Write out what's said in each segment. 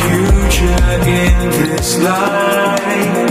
future in this life.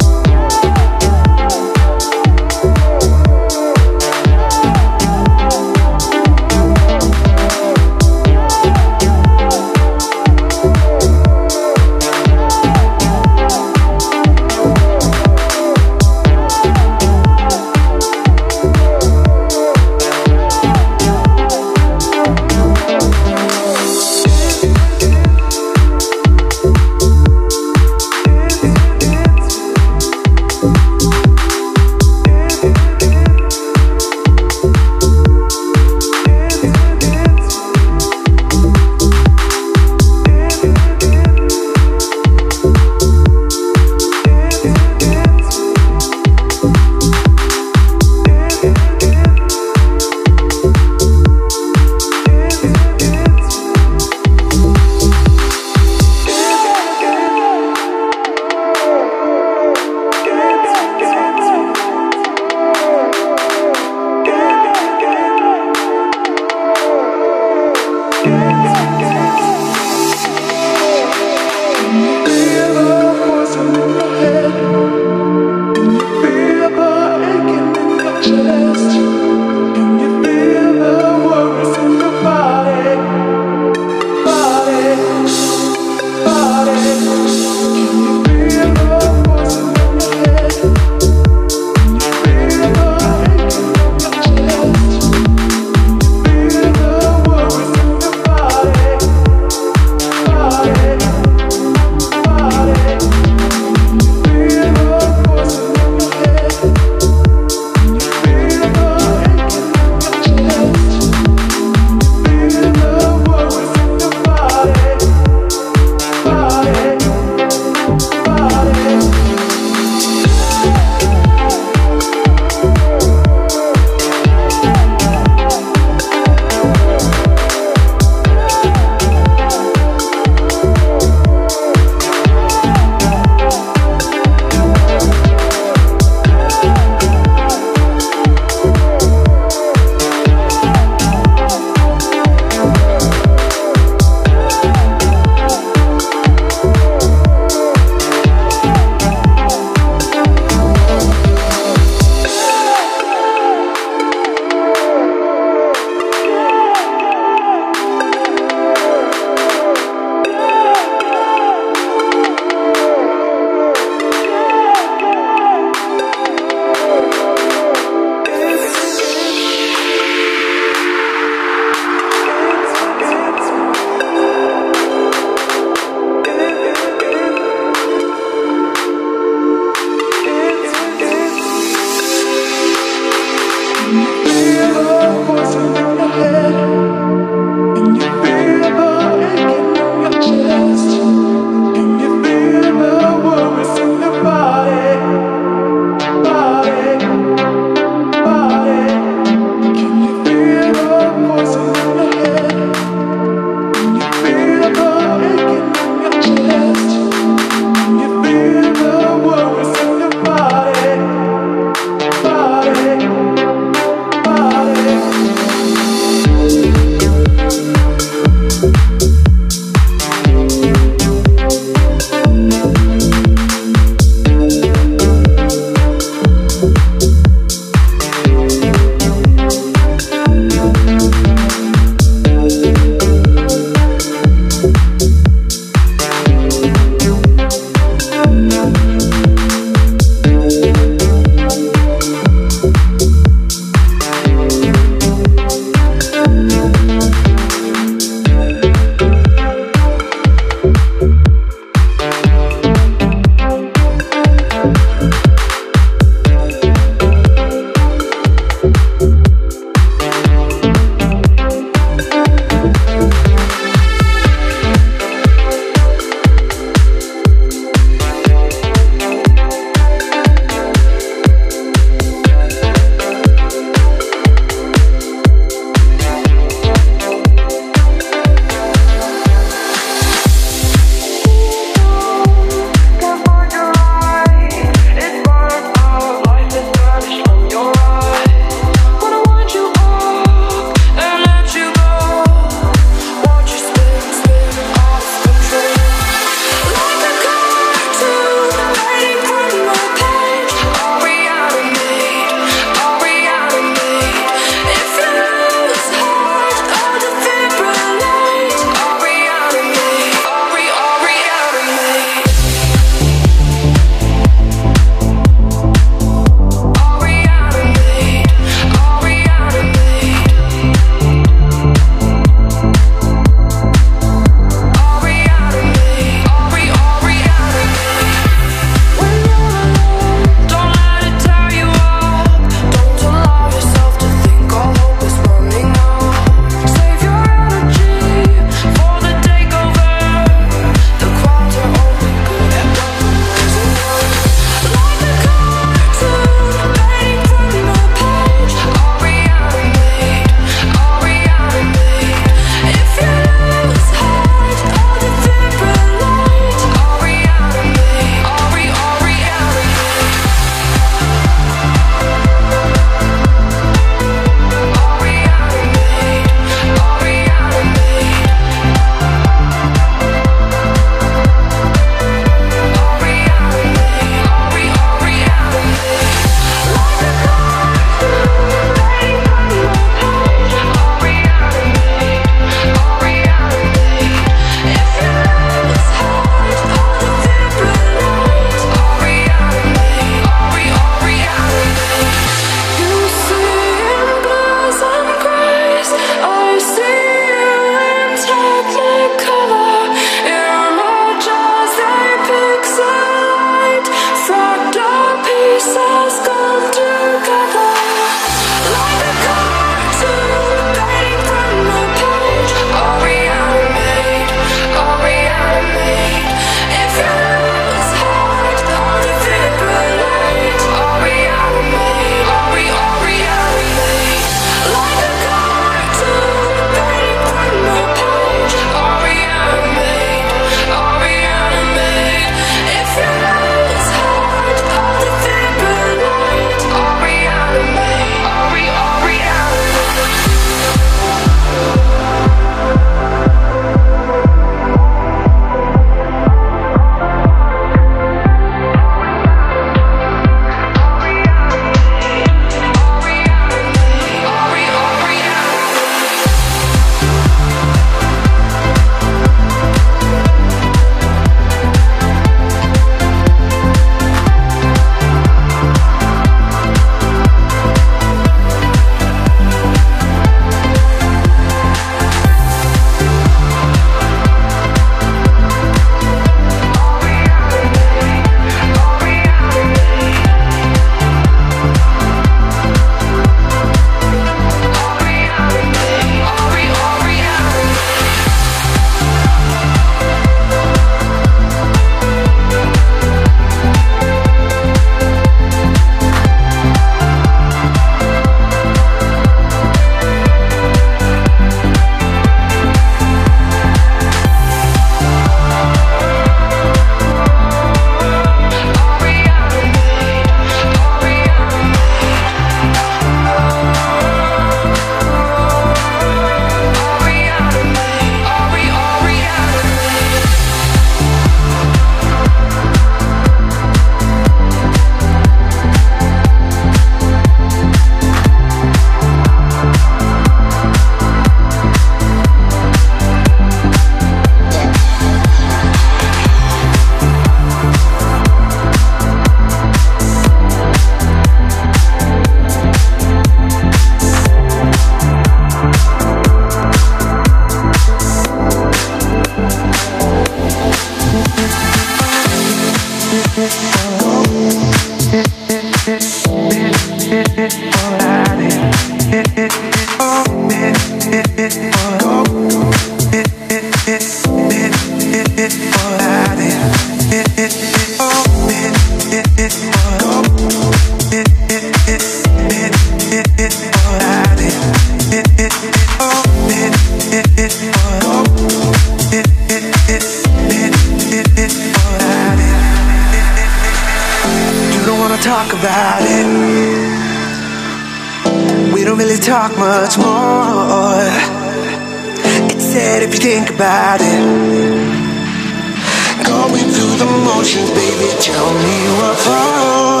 baby, tell me what's wrong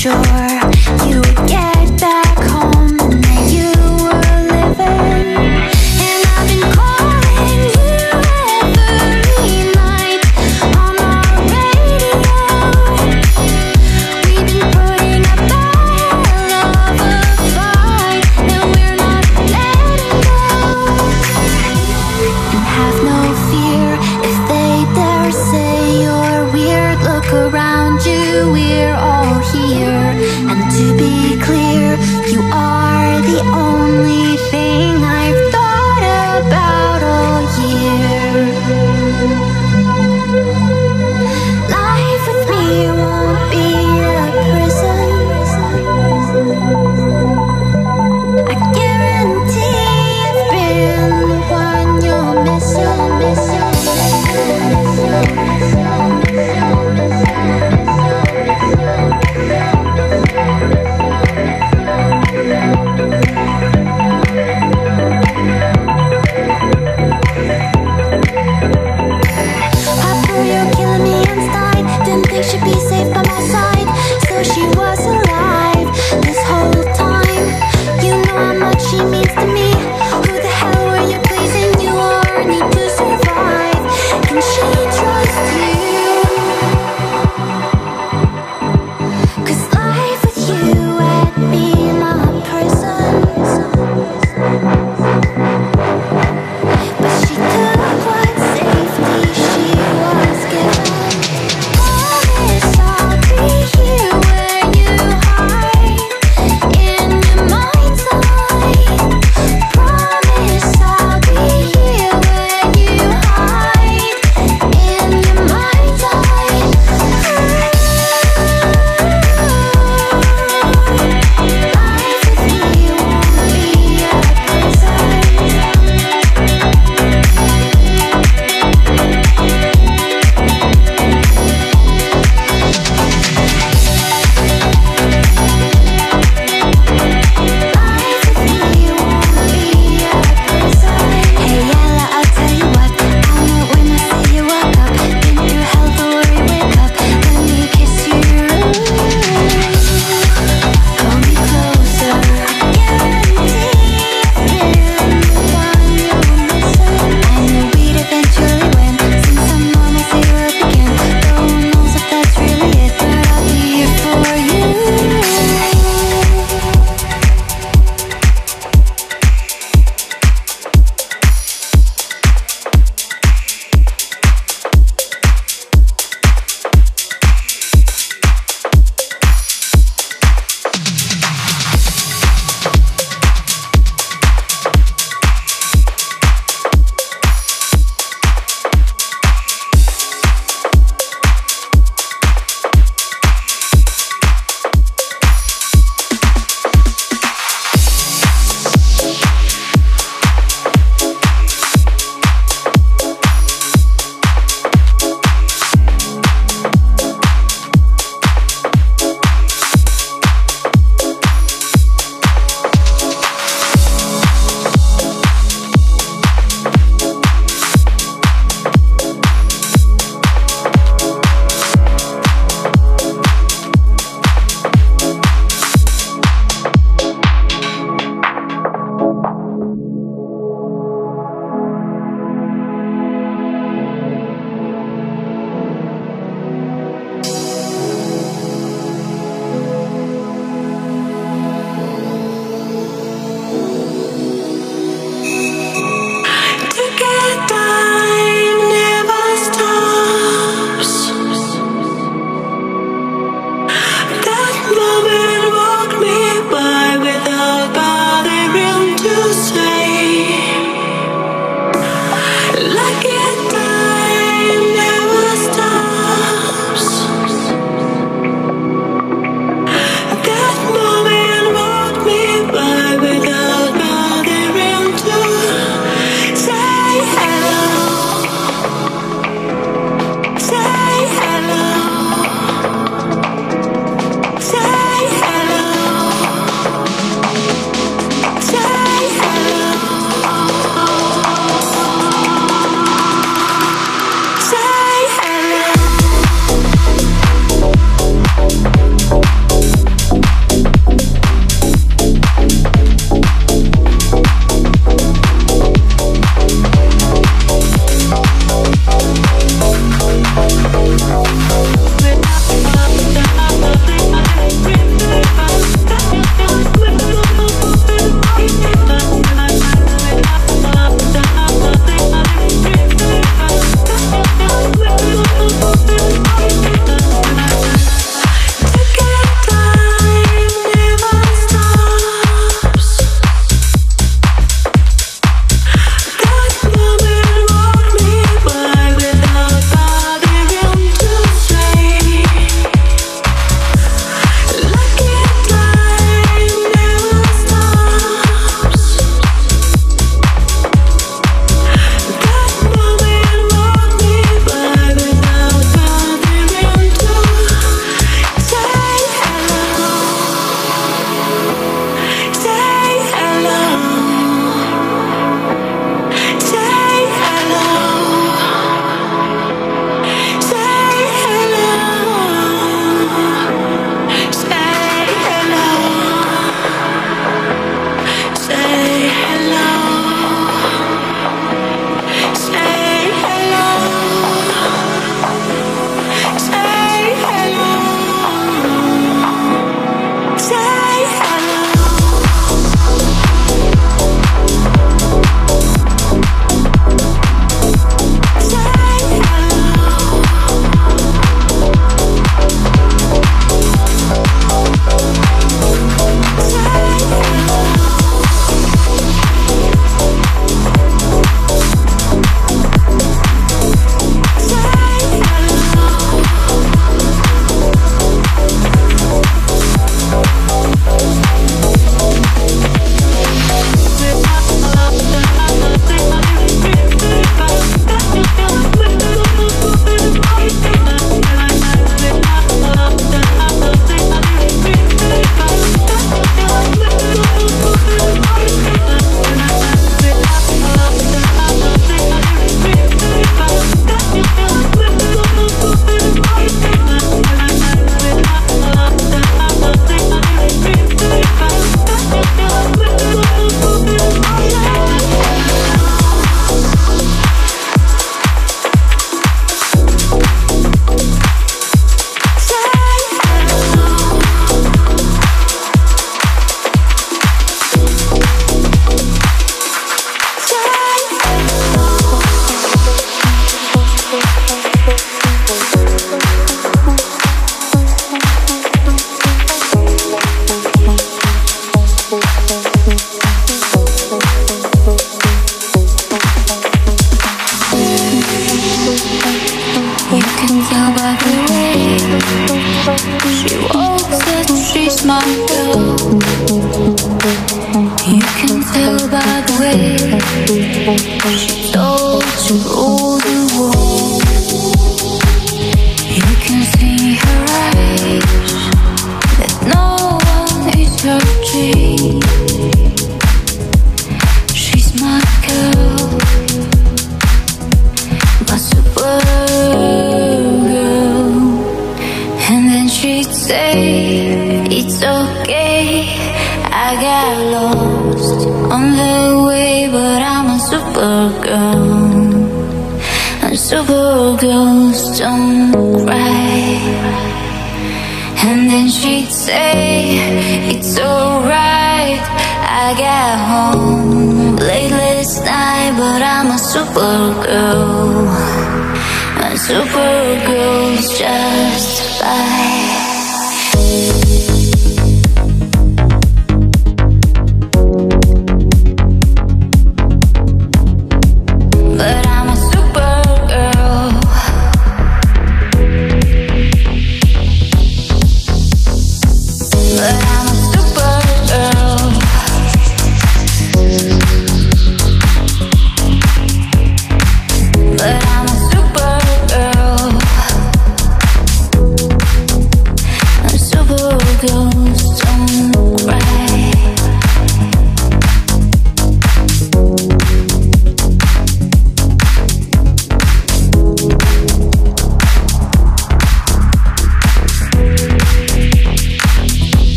sure.